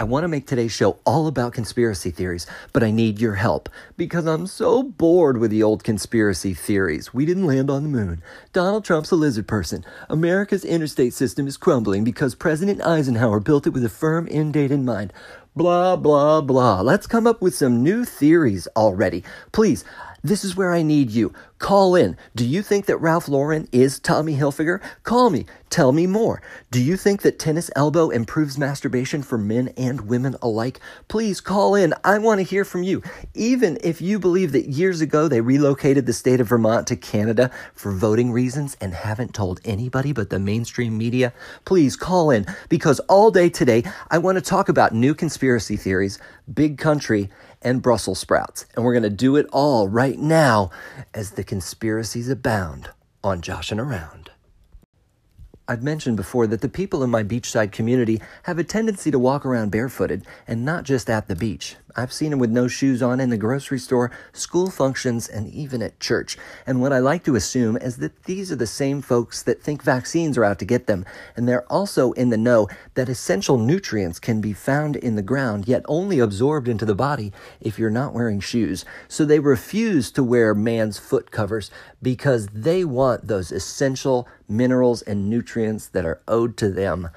I want to make today's show all about conspiracy theories, but I need your help because I'm so bored with the old conspiracy theories. We didn't land on the moon. Donald Trump's a lizard person. America's interstate system is crumbling because President Eisenhower built it with a firm end date in mind. Blah, blah, blah. Let's come up with some new theories already. Please, this is where I need you. Call in. Do you think that Ralph Lauren is Tommy Hilfiger? Call me. Tell me more. Do you think that tennis elbow improves masturbation for men and women alike? Please call in. I want to hear from you. Even if you believe that years ago they relocated the state of Vermont to Canada for voting reasons and haven't told anybody but the mainstream media, please call in because all day today I want to talk about new conspiracy theories, big country, and Brussels sprouts. And we're going to do it all right now as the conspiracies abound on Joshing Around. I've mentioned before that the people in my beachside community have a tendency to walk around barefooted and not just at the beach. I've seen them with no shoes on in the grocery store, school functions, and even at church. And what I like to assume is that these are the same folks that think vaccines are out to get them. And they're also in the know that essential nutrients can be found in the ground, yet only absorbed into the body if you're not wearing shoes. So they refuse to wear man's foot covers because they want those essential minerals and nutrients that are owed to them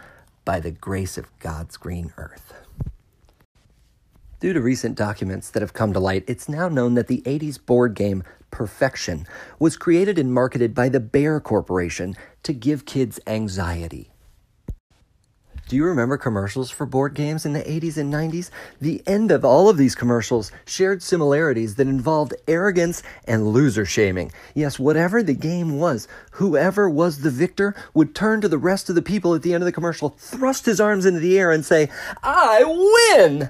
by the grace of God's green earth. Due to recent documents that have come to light, it's now known that the 80s board game Perfection was created and marketed by the Bear Corporation to give kids anxiety. Do you remember commercials for board games in the 80s and 90s? The end of all of these commercials shared similarities that involved arrogance and loser shaming. Yes, whatever the game was, whoever was the victor would turn to the rest of the people at the end of the commercial, thrust his arms into the air, and say, I win!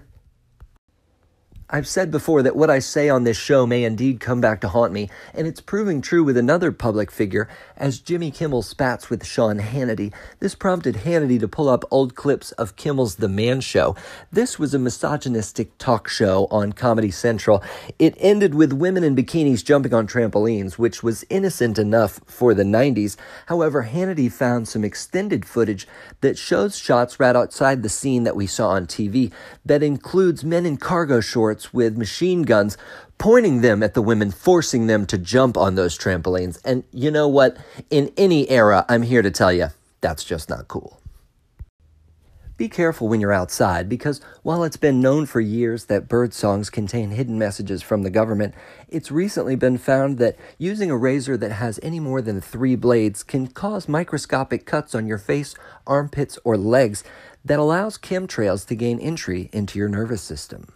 I've said before that what I say on this show may indeed come back to haunt me, and it's proving true with another public figure. As Jimmy Kimmel spats with Sean Hannity, this prompted Hannity to pull up old clips of Kimmel's The Man Show. This was a misogynistic talk show on Comedy Central. It ended with women in bikinis jumping on trampolines, which was innocent enough for the 90s. However, Hannity found some extended footage that shows shots right outside the scene that we saw on TV that includes men in cargo shorts with machine guns, pointing them at the women, forcing them to jump on those trampolines. And you know what? In any era, I'm here to tell you, that's just not cool. Be careful when you're outside because while it's been known for years that bird songs contain hidden messages from the government, it's recently been found that using a razor that has any more than three blades can cause microscopic cuts on your face, armpits, or legs that allows chemtrails to gain entry into your nervous system.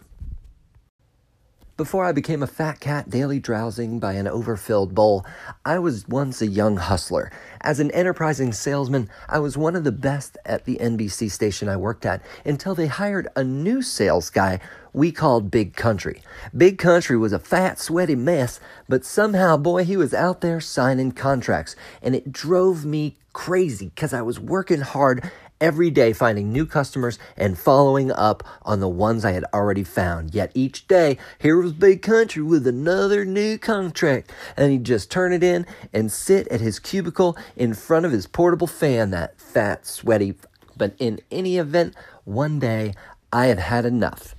Before I became a fat cat daily drowsing by an overfilled bowl, I was once a young hustler. As an enterprising salesman, I was one of the best at the NBC station I worked at until they hired a new sales guy we called Big Country. Big Country was a fat, sweaty mess, but somehow, boy, he was out there signing contracts, and it drove me crazy because I was working hard every day finding new customers and following up on the ones I had already found. Yet each day, here was Big Country with another new contract, and he'd just turn it in and sit at his cubicle in front of his portable fan, that fat, sweaty. But in any event, one day I had had enough.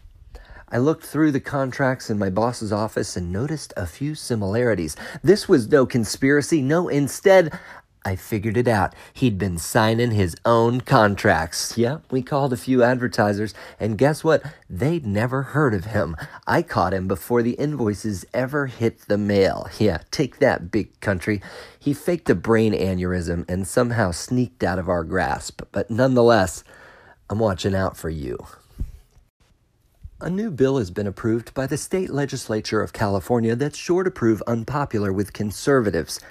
I looked through the contracts in my boss's office and noticed a few similarities. This was no conspiracy. No, instead, I figured it out. He'd been signing his own contracts. Yeah, we called a few advertisers, and guess what? They'd never heard of him. I caught him before the invoices ever hit the mail. Yeah, take that, big country. He faked a brain aneurysm and somehow sneaked out of our grasp. But nonetheless, I'm watching out for you. A new bill has been approved by the state legislature of California that's sure to prove unpopular with conservatives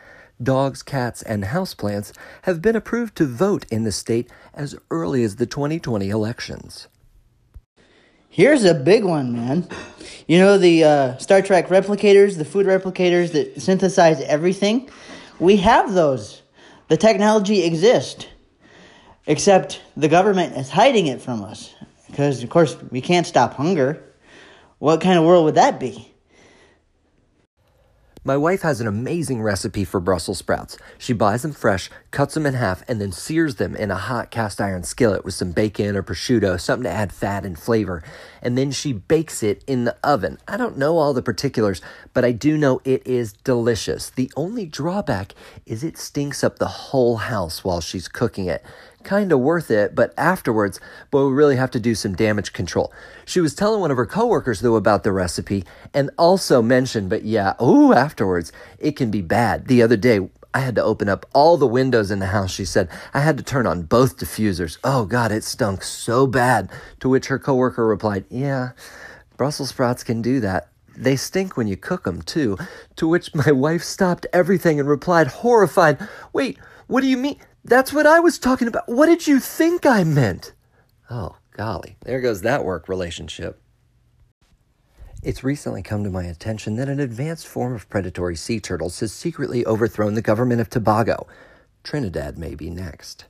dogs, cats, and houseplants have been approved to vote in the state as early as the 2020 elections. Here's a big one, man. You know the uh, Star Trek replicators, the food replicators that synthesize everything? We have those. The technology exists. Except the government is hiding it from us. Because, of course, we can't stop hunger. What kind of world would that be? My wife has an amazing recipe for Brussels sprouts. She buys them fresh, cuts them in half, and then sears them in a hot cast iron skillet with some bacon or prosciutto, something to add fat and flavor. And then she bakes it in the oven. I don't know all the particulars, but I do know it is delicious. The only drawback is it stinks up the whole house while she's cooking it kind of worth it, but afterwards, boy, we really have to do some damage control. She was telling one of her coworkers, though, about the recipe and also mentioned, but yeah, oh, afterwards, it can be bad. The other day, I had to open up all the windows in the house, she said. I had to turn on both diffusers. Oh, God, it stunk so bad. To which her coworker replied, Yeah, Brussels sprouts can do that. They stink when you cook them, too. To which my wife stopped everything and replied, horrified, Wait, what do you mean? That's what I was talking about. What did you think I meant? Oh, golly, there goes that work relationship. It's recently come to my attention that an advanced form of predatory sea turtles has secretly overthrown the government of Tobago. Trinidad may be next.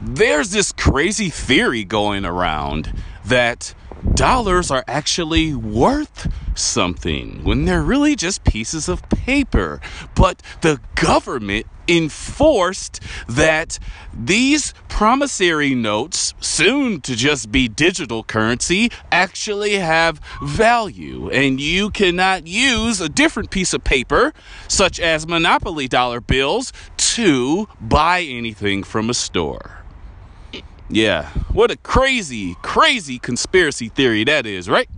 There's this crazy theory going around that dollars are actually worth something when they're really just pieces of paper. But the government enforced that these promissory notes, soon to just be digital currency, actually have value. And you cannot use a different piece of paper, such as Monopoly dollar bills, to buy anything from a store. Yeah, what a crazy, crazy conspiracy theory that is, right?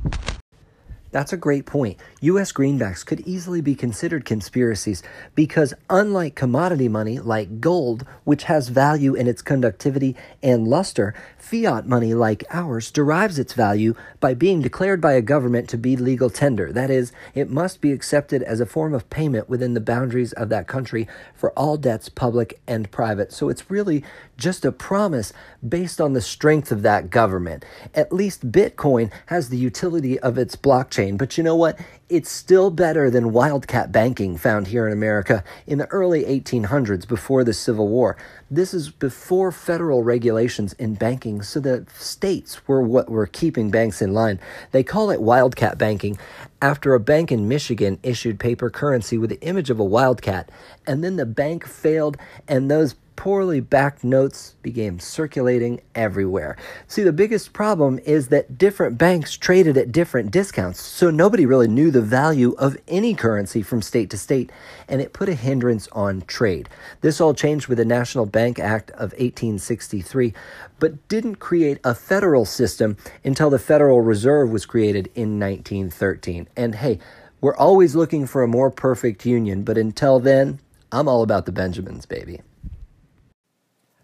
That's a great point. U.S. greenbacks could easily be considered conspiracies because, unlike commodity money like gold, which has value in its conductivity and luster, fiat money like ours derives its value by being declared by a government to be legal tender. That is, it must be accepted as a form of payment within the boundaries of that country for all debts, public and private. So it's really just a promise based on the strength of that government. At least Bitcoin has the utility of its blockchain, but you know what? It's still better than wildcat banking found here in America in the early 1800s before the Civil War. This is before federal regulations in banking, so the states were what were keeping banks in line. They call it wildcat banking after a bank in Michigan issued paper currency with the image of a wildcat, and then the bank failed, and those poorly backed notes began circulating everywhere. See, the biggest problem is that different banks traded at different discounts, so nobody really knew the value of any currency from state to state, and it put a hindrance on trade. This all changed with the National Bank Act of 1863, but didn't create a federal system until the Federal Reserve was created in 1913. And hey, we're always looking for a more perfect union, but until then, I'm all about the Benjamins, baby.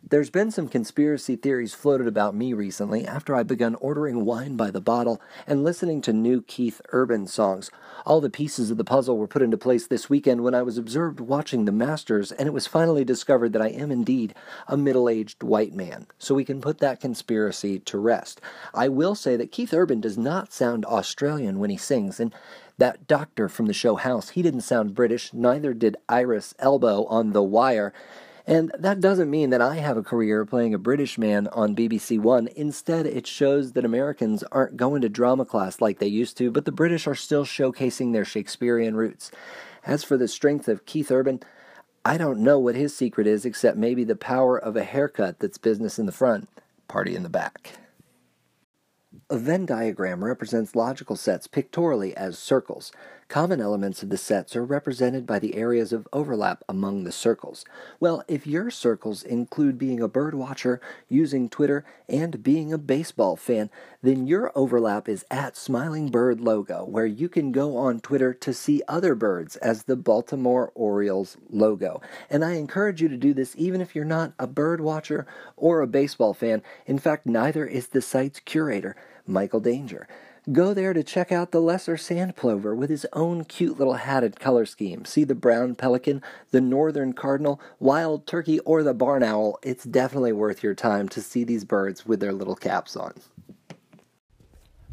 There's been some conspiracy theories floated about me recently after I begun ordering wine by the bottle and listening to new Keith Urban songs. All the pieces of the puzzle were put into place this weekend when I was observed watching the Masters, and it was finally discovered that I am indeed a middle aged white man. So we can put that conspiracy to rest. I will say that Keith Urban does not sound Australian when he sings, and that doctor from the show House, he didn't sound British, neither did Idris Elba on The Wire. And that doesn't mean that I have a career playing a British man on BBC One. Instead, it shows that Americans aren't going to drama class like they used to, but the British are still showcasing their Shakespearean roots. As for the strength of Keith Urban, I don't know what his secret is except maybe the power of a haircut that's business in the front, party in the back. A Venn diagram represents logical sets pictorially as circles. Common elements of the sets are represented by the areas of overlap among the circles. Well, if your circles include being a bird watcher, using Twitter, and being a baseball fan, then your overlap is at Smiling Bird logo, where you can go on Twitter to see other birds as the Baltimore Orioles logo. And I encourage you to do this even if you're not a bird watcher or a baseball fan. In fact, neither is the site's curator, Michael Danger. Go there to check out the lesser sand plover with his own cute little hatted color scheme. See the brown pelican, the northern cardinal, wild turkey, or the barn owl. It's definitely worth your time to see these birds with their little caps on.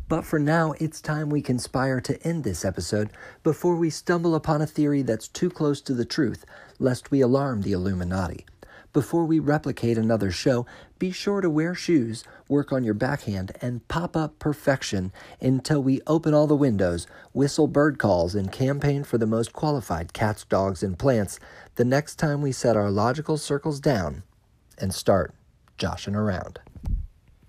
But for now, it's time we conspire to end this episode before we stumble upon a theory that's too close to the truth, lest we alarm the Illuminati. Before we replicate another show, be sure to wear shoes, work on your backhand, and pop up perfection until we open all the windows, whistle bird calls, and campaign for the most qualified cats, dogs, and plants the next time we set our logical circles down and start joshing around.